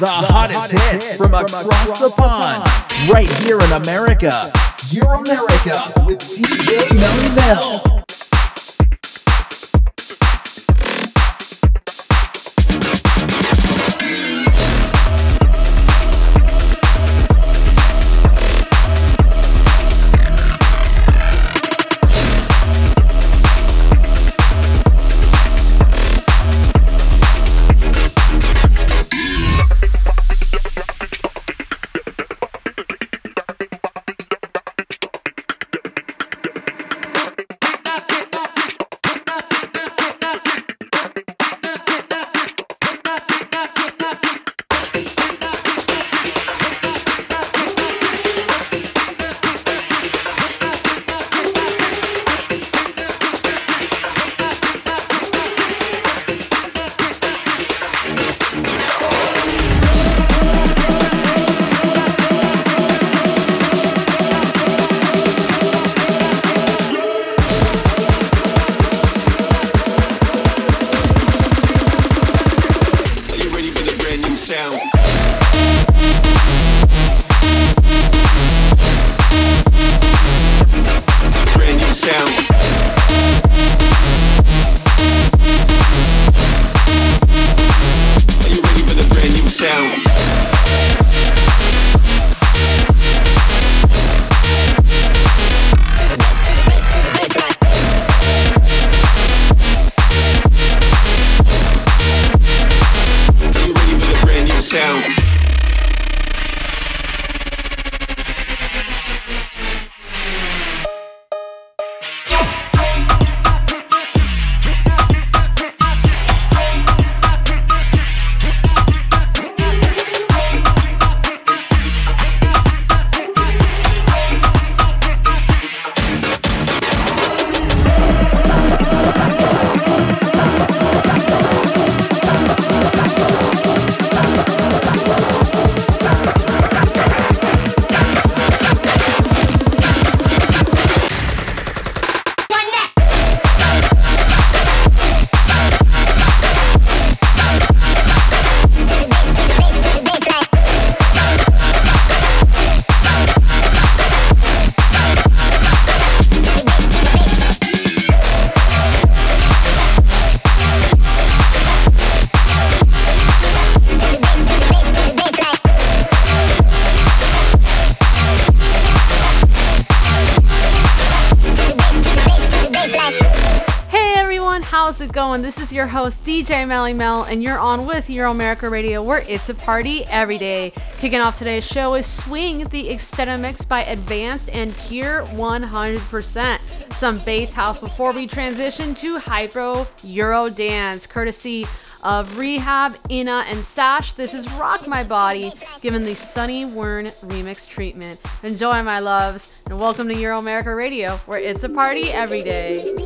the hottest hits from across the pond, right here in America. Euro America with DJ Melly Mel. Your host, DJ Melly Mel, and you're on with Euro America Radio, where it's a party every day. Kicking off today's show is Swing, the extended mix by Advanced and Pure 100%. Some bass house before we transition to Hypro Euro Dance, courtesy of R3HAB, INNA, and Sash. This is Rock My Body, given the Sunny Wern remix treatment. Enjoy, my loves, and welcome to Euro America Radio, where it's a party every day.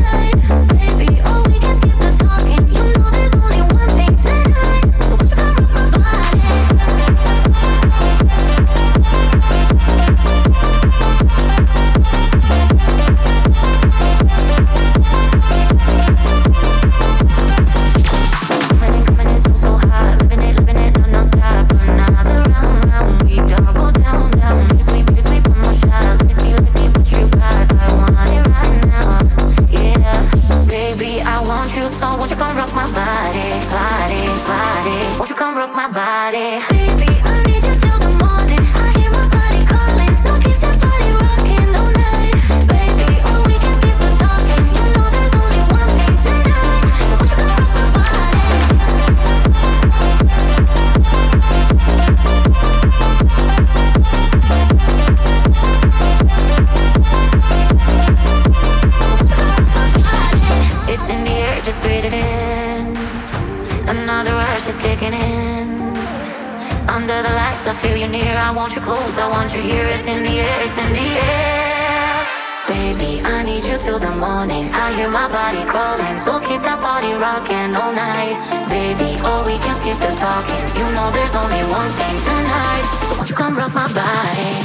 I feel you near, I want you close, I want you here. It's in the air, it's in the air. Baby, I need you till the morning. I hear my body calling, so keep that body rocking all night. Baby, oh, we can skip the talking. You know there's only one thing tonight. So won't you come rock my body?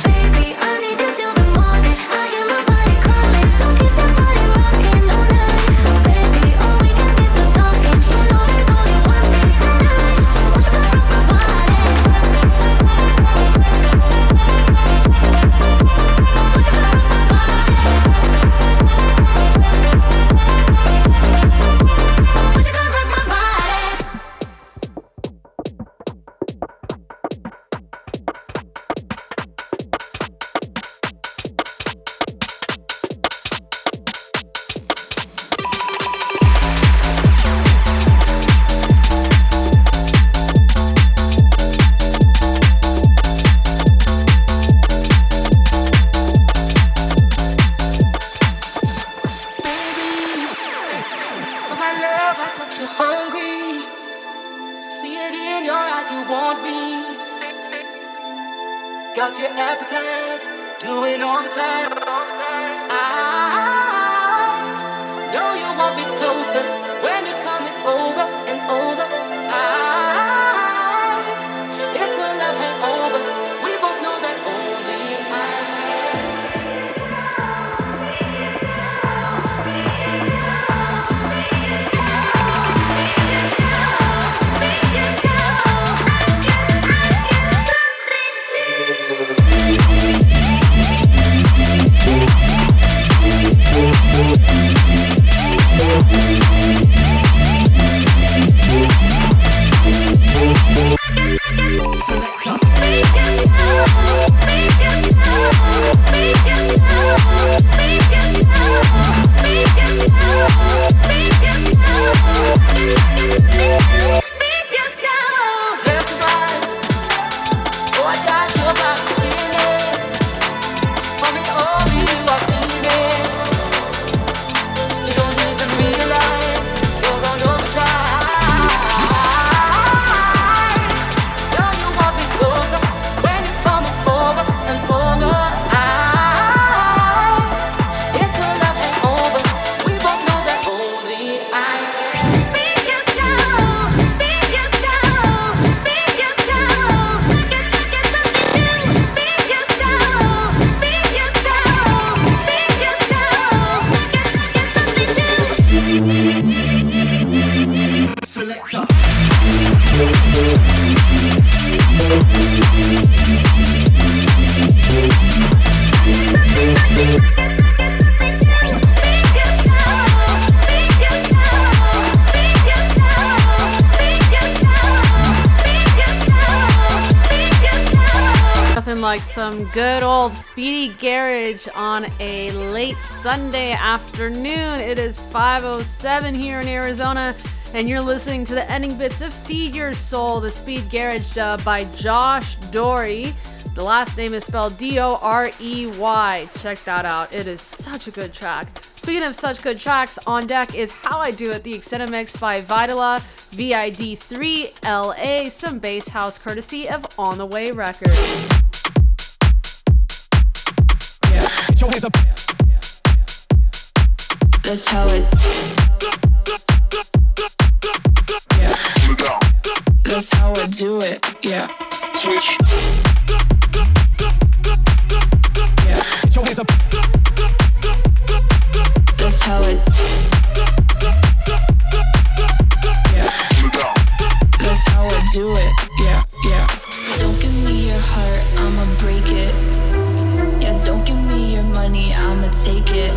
And you're listening to the ending bits of "Feed Your Soul," the speed garage dub by Josh Dorey. The last name is spelled D-O-R-E-Y. Check that out. It is such a good track. Speaking of such good tracks, on deck is How I Do It, the extended mix by Vitala, VID3LA, some bass house courtesy of On the Way Records. Get your hands up. That's how it. That's how I do it. Yeah. Switch. Yeah. Get your hands up. That's how it. Yeah. That's how I do it. Yeah. Yeah. Don't give me your heart, I'ma break it. Yeah. Don't give me your money, I'ma take it.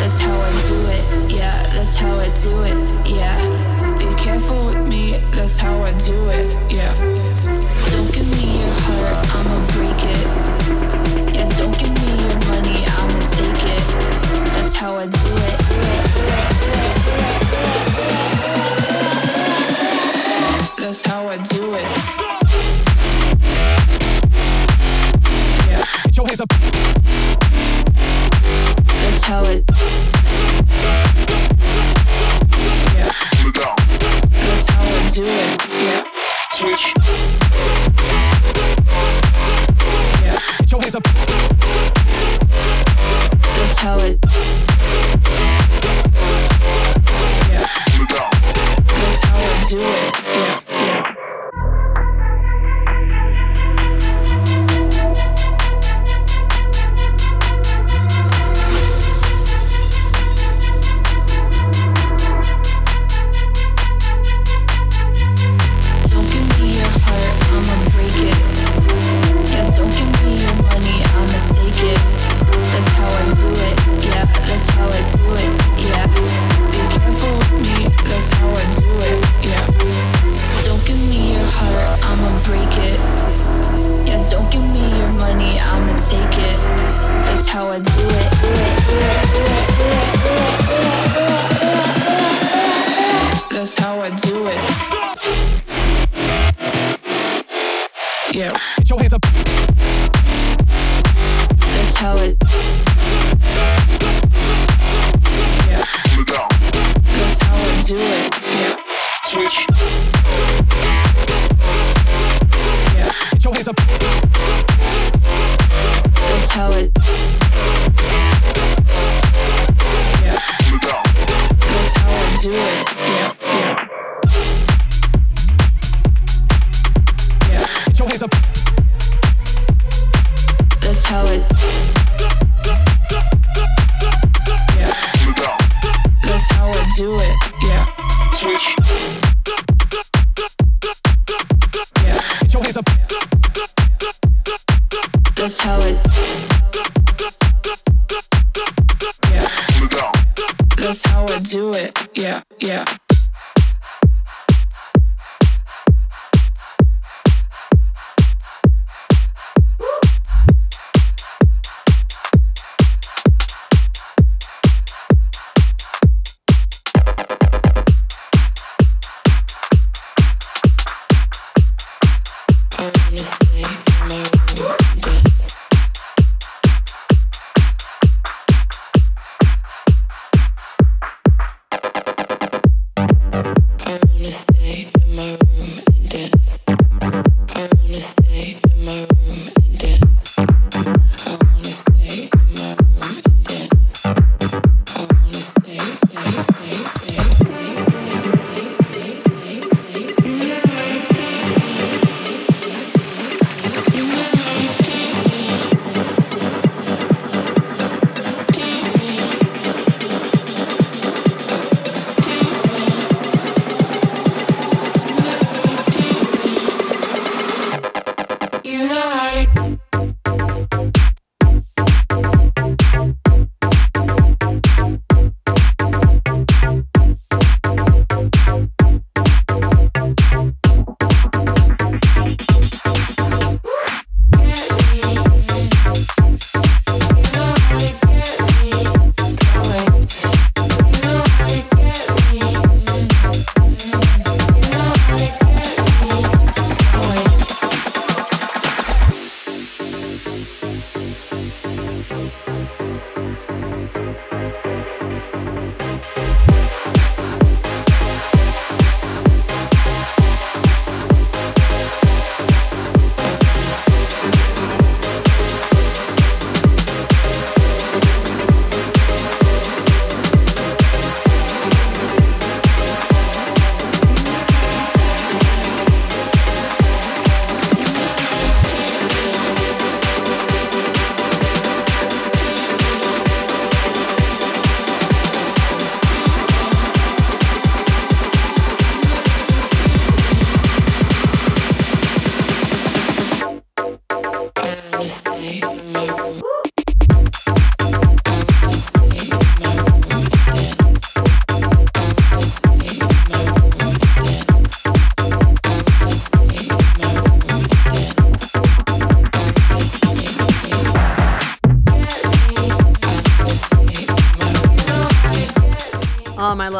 That's how I do it. Yeah. That's how I do it. Yeah. Careful with me, that's how I do it, yeah. Don't give me your heart, I'ma break it. Yeah, don't give me your money, I'ma take it. That's how I do it. That's how I do it. Yeah. Get your hands up. That's how it. Yeah. Switch. Yeah. Your hands up. That's how I do it. Yeah, yeah.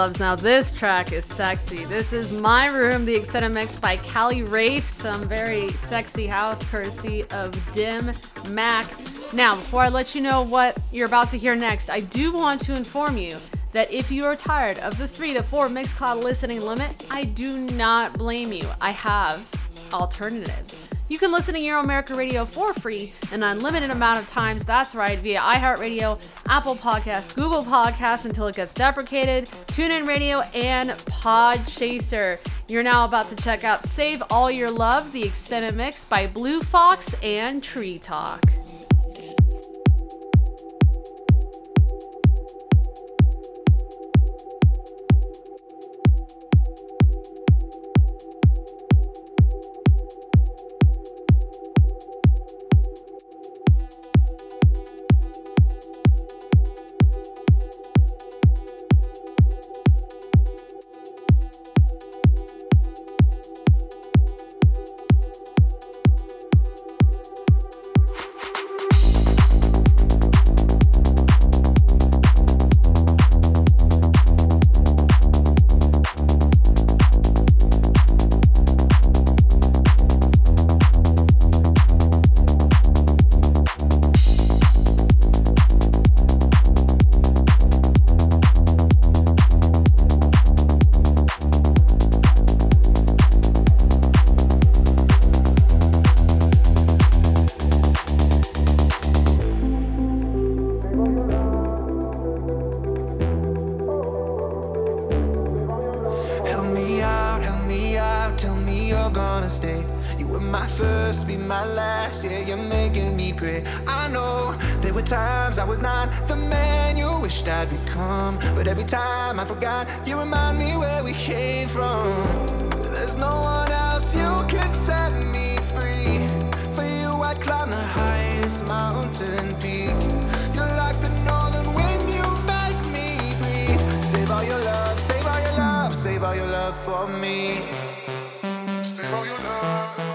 Now, this track is sexy. This is My Room, the extended mix by Callie Rafe, some very sexy house courtesy of Dim Mak. Now, before I let you know what you're about to hear next, I do want to inform you that if you are tired of the three to four Mixcloud listening limit, I do not blame you. I have alternatives. You can listen to Euro America Radio for free an unlimited amount of times. That's right, via iHeartRadio, Apple Podcasts, Google Podcasts until it gets deprecated, TuneIn Radio, and Podchaser. You're now about to check out Save All Your Love, the extended mix by Blue Fox and Tree Talk. all your love, save all your love, save all your love for me. Save all your love.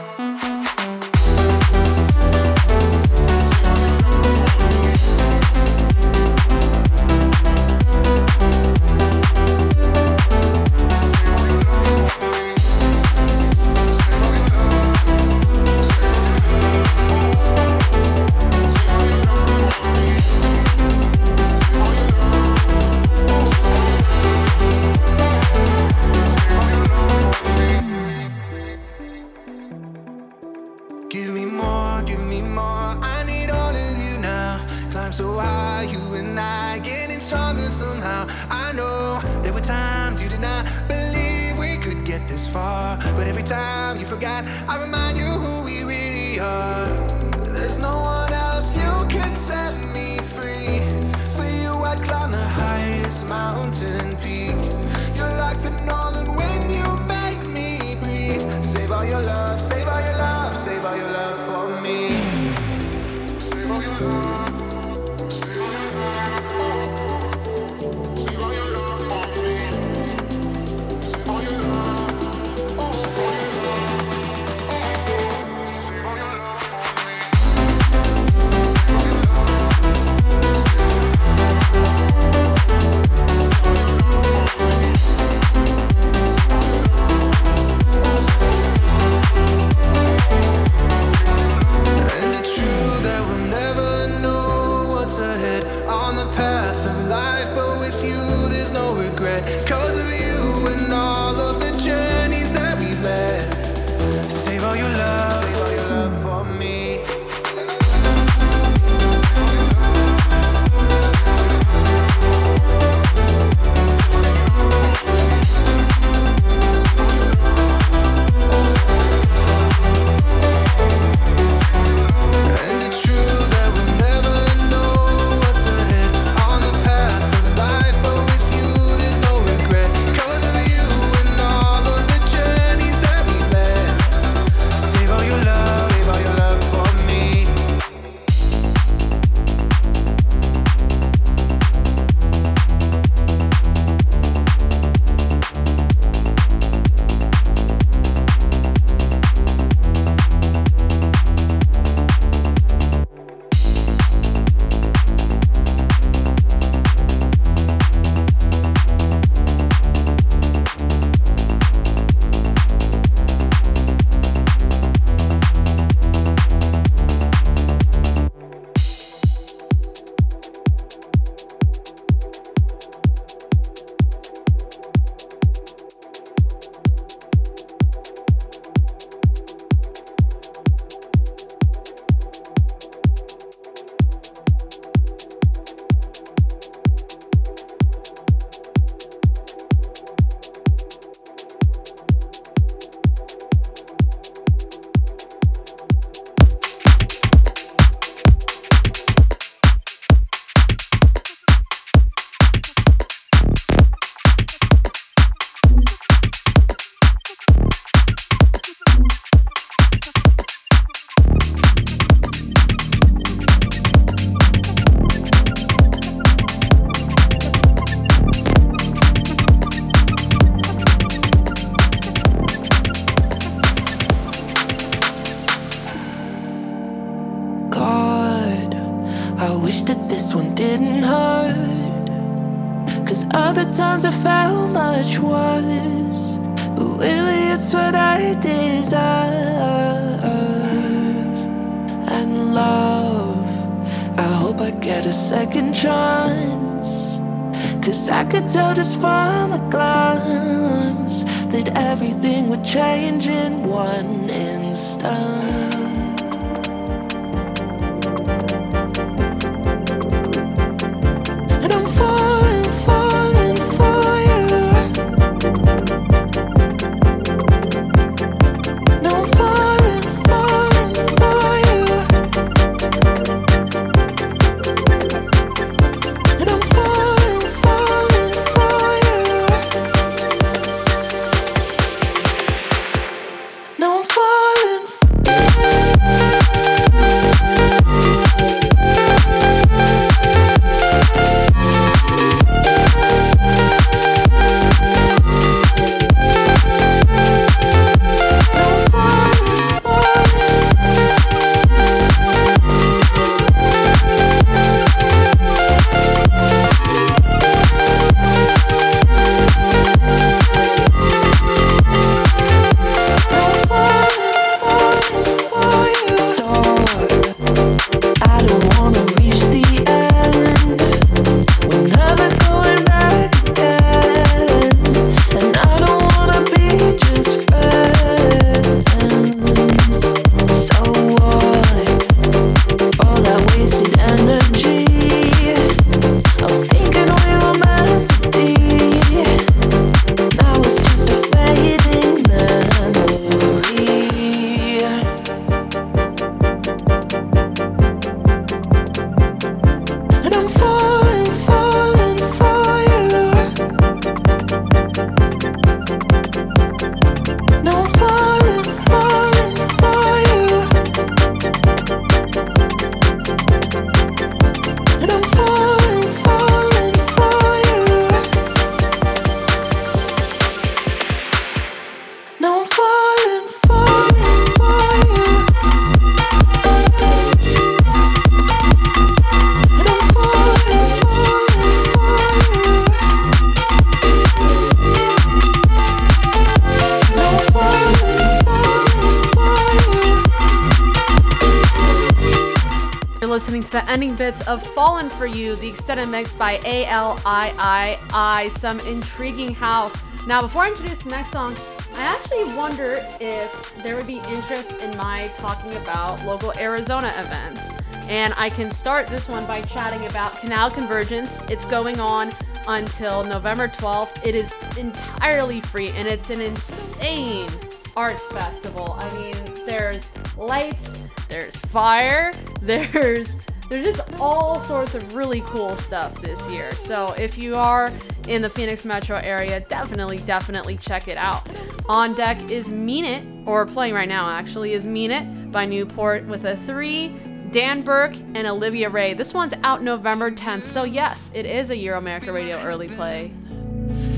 For You, the extended mix by ALIII, some intriguing house. Now, before I introduce the next song, I actually wonder if there would be interest in my talking about local Arizona events. And I can start this one by chatting about Canal Convergence. It's going on until November 12th. It is entirely free and it's an insane arts festival. I mean, there's lights, there's fire, there's there's just all sorts of really cool stuff this year. So if you are in the Phoenix metro area, definitely, definitely check it out. On deck is Mean It, or playing right now actually, is Mean It by Newport with a three. Dan Burke and Olivia Ray. This one's out November 10th. So yes, it is a Euro America Radio early play.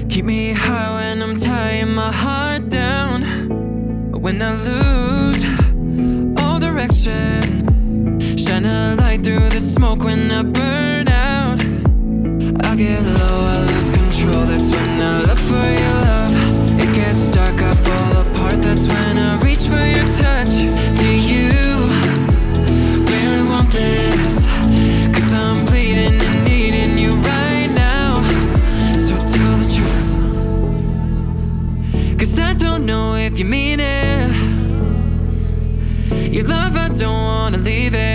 Keep me high when I'm tying my heart down. When I lose all direction, shine a light through the smoke when I burn out. I get low, I lose control. That's when I look for your love. It gets dark, I fall apart. That's when I reach for your touch. Do you really want this? Cause I'm bleeding and needing you right now. So tell the truth. Cause I don't know if you mean it. Your love, I don't wanna leave it.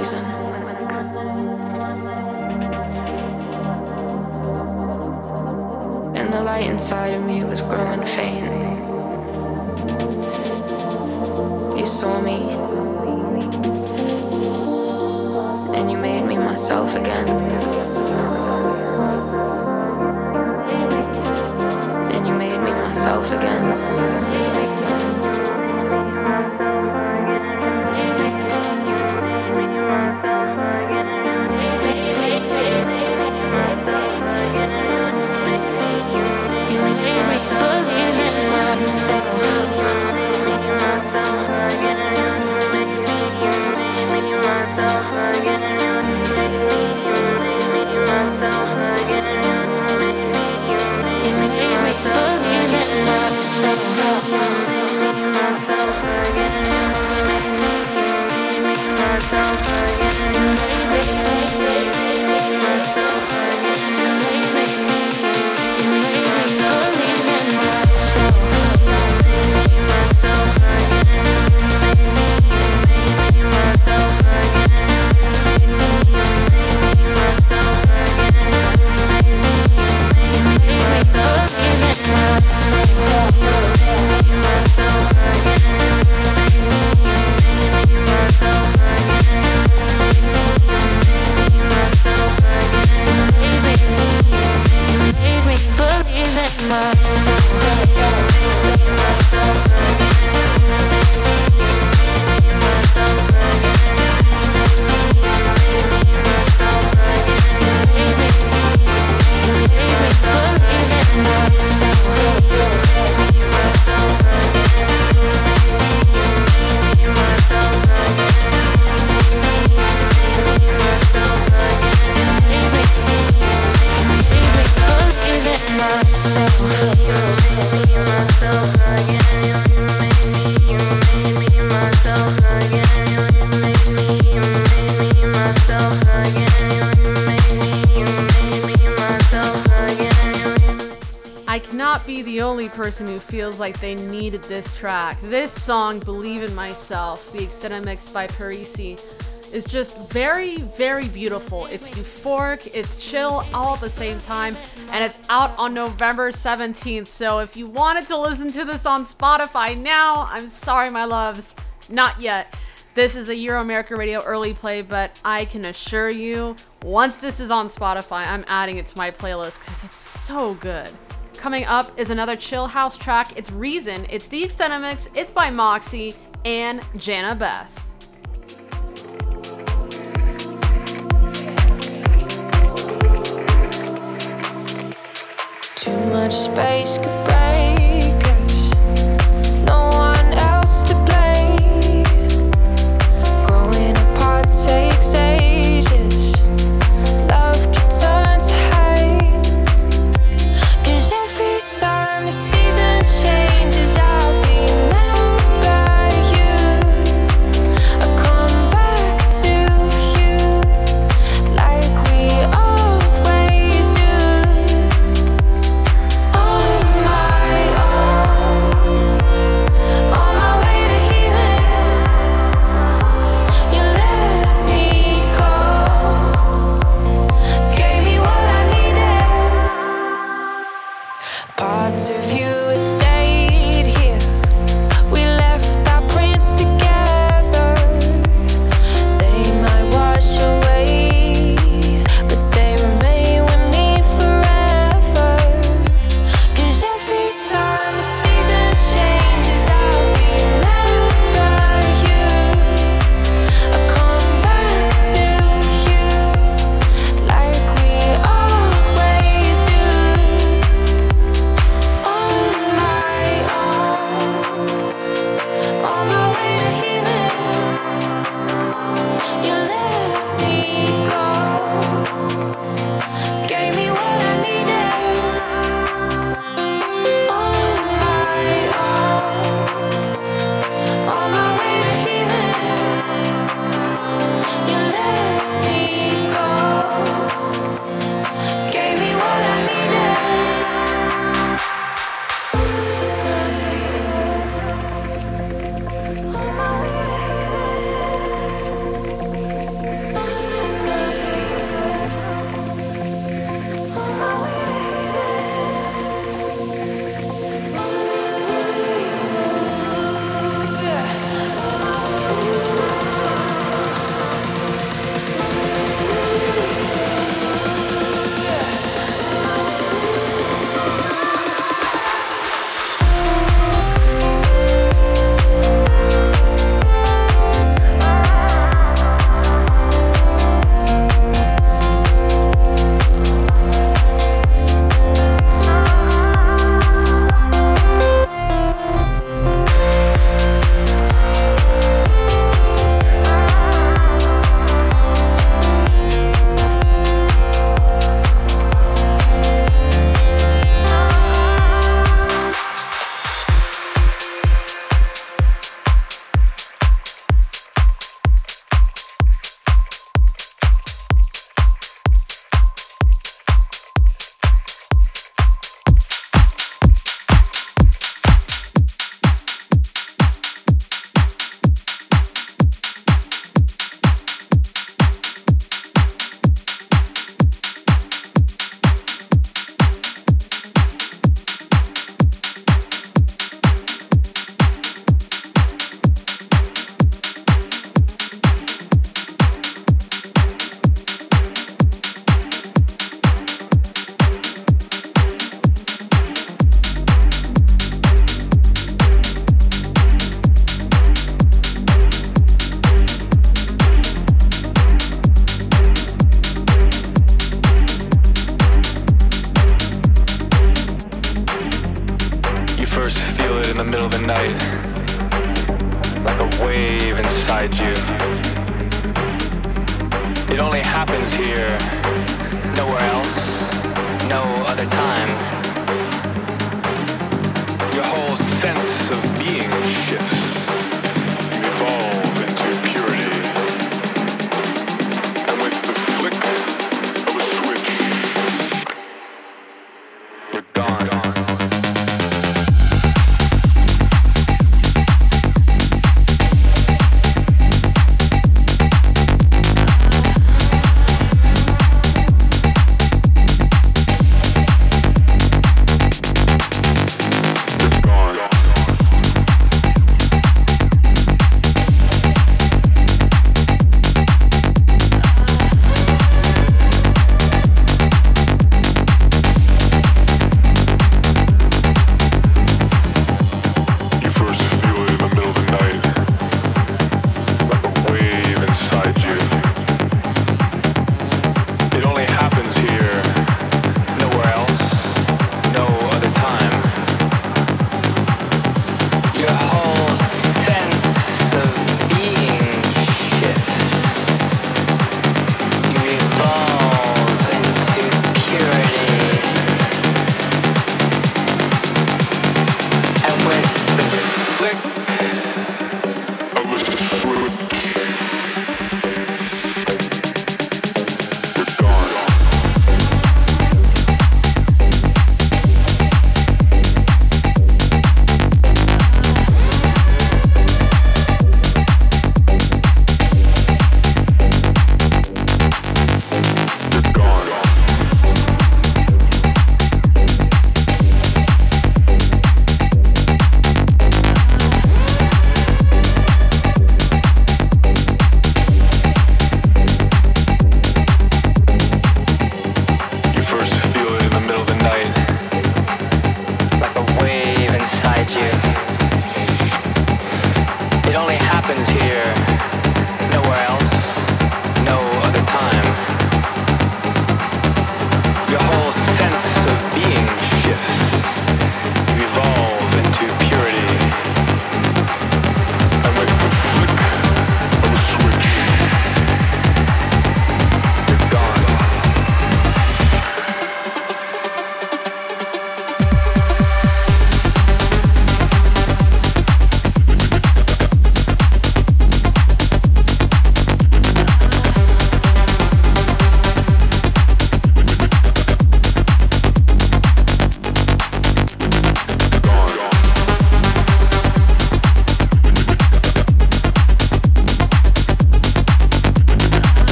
reason. And the light inside of me was growing faint. You saw me, and you made me myself again. my like they needed this track. This song, Believe in Myself, the extended mix by Parisi, is just very, very beautiful. It's euphoric, it's chill all at the same time, and it's out on November 17th. So if you wanted to listen to this on Spotify now, I'm sorry, my loves, not yet. This is a Euromerica Radio early play, but I can assure you, once this is on Spotify, I'm adding it to my playlist because it's so good. Coming up is another chill house track. It's Reason. It's the extended mix. It's by Moxie and Jana Beth. Too much space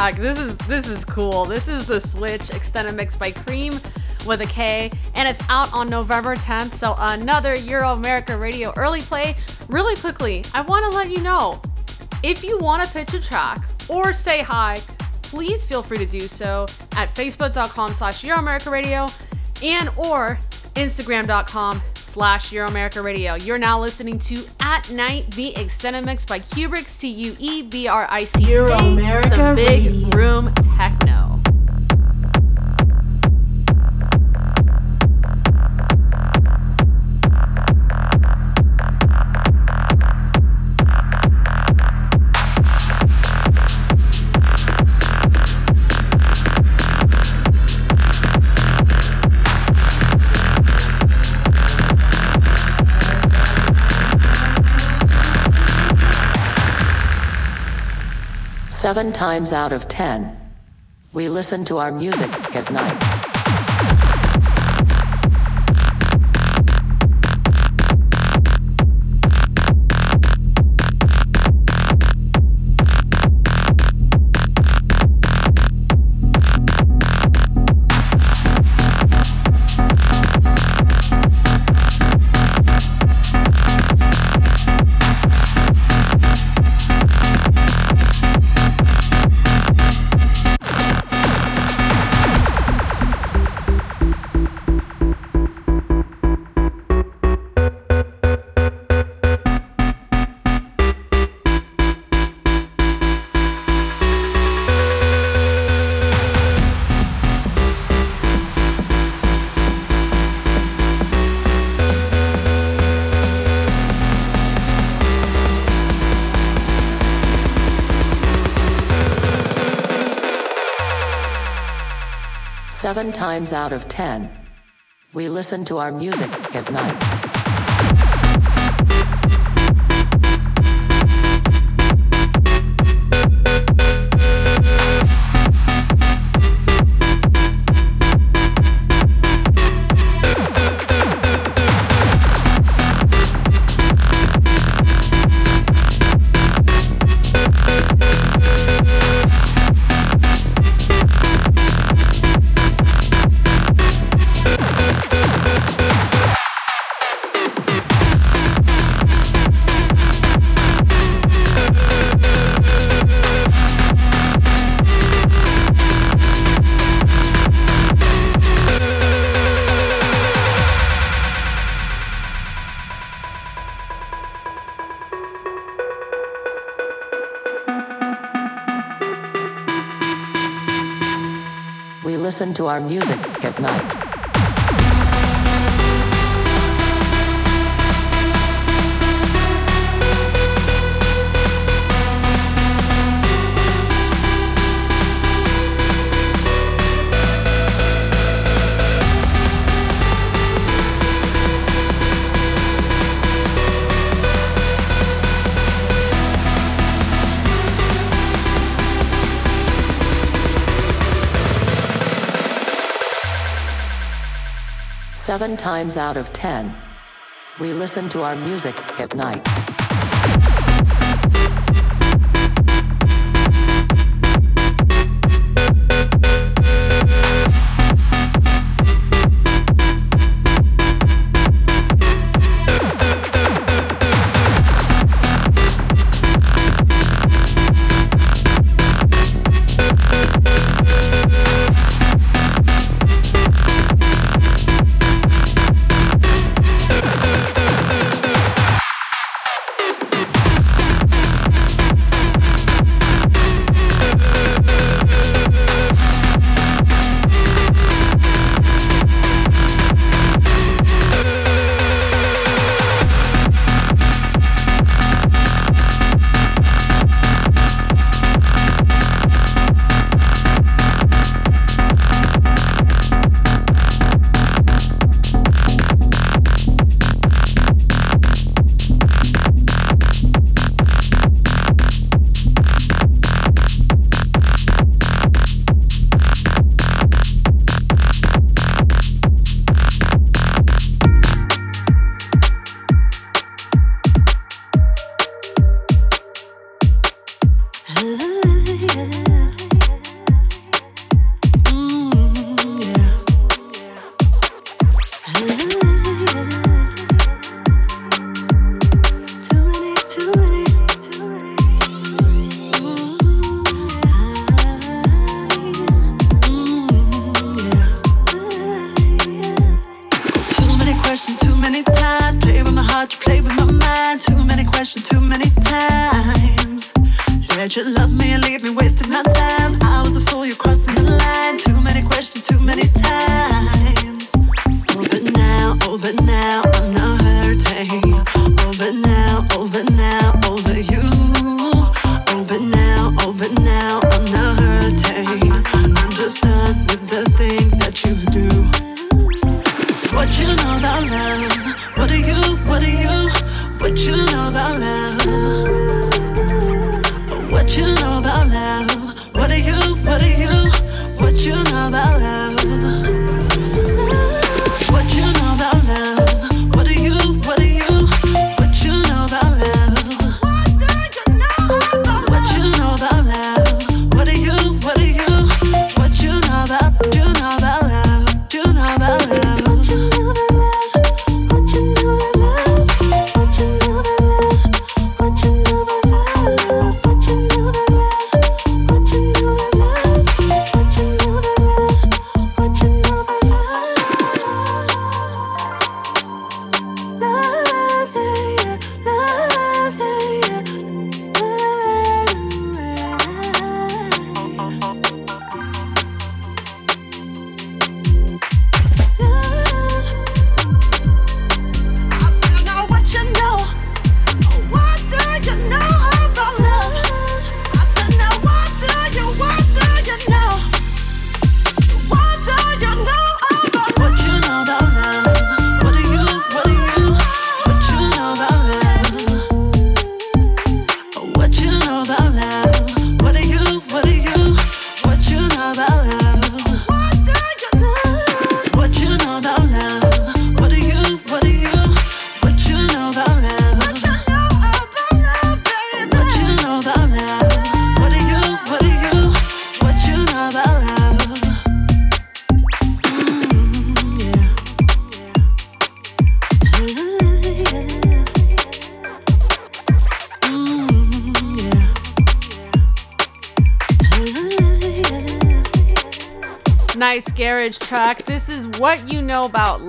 This is this is cool. This is the Switch extended mix by Cream with a K, and it's out on November 10th. So another Euromerica Radio early play. Really quickly, I want to let you know if you want to pitch a track or say hi, please feel free to do so at facebook.com slash Euromerica Radio and or instagram.com slash Euromerica Radio. You're now listening to At Night, the extended mix by Cuebrick, C U E B R I C K. Euromerica Some big Radio. room techno. Seven times out of ten, we listen to our music at night. Seven times out of ten, we listen to our music at night. Our music Seven times out of ten, we listen to our music at night.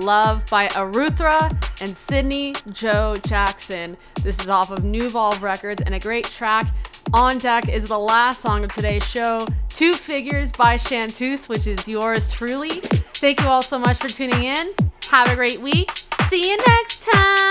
Love by Aruthra and Sydney Joe Jackson. This is off of New Evolve Records and a great track. On Deck is the last song of today's show, Two Figures by Chantus, which is yours truly. Thank you all so much for tuning in. Have a great week. See you next time.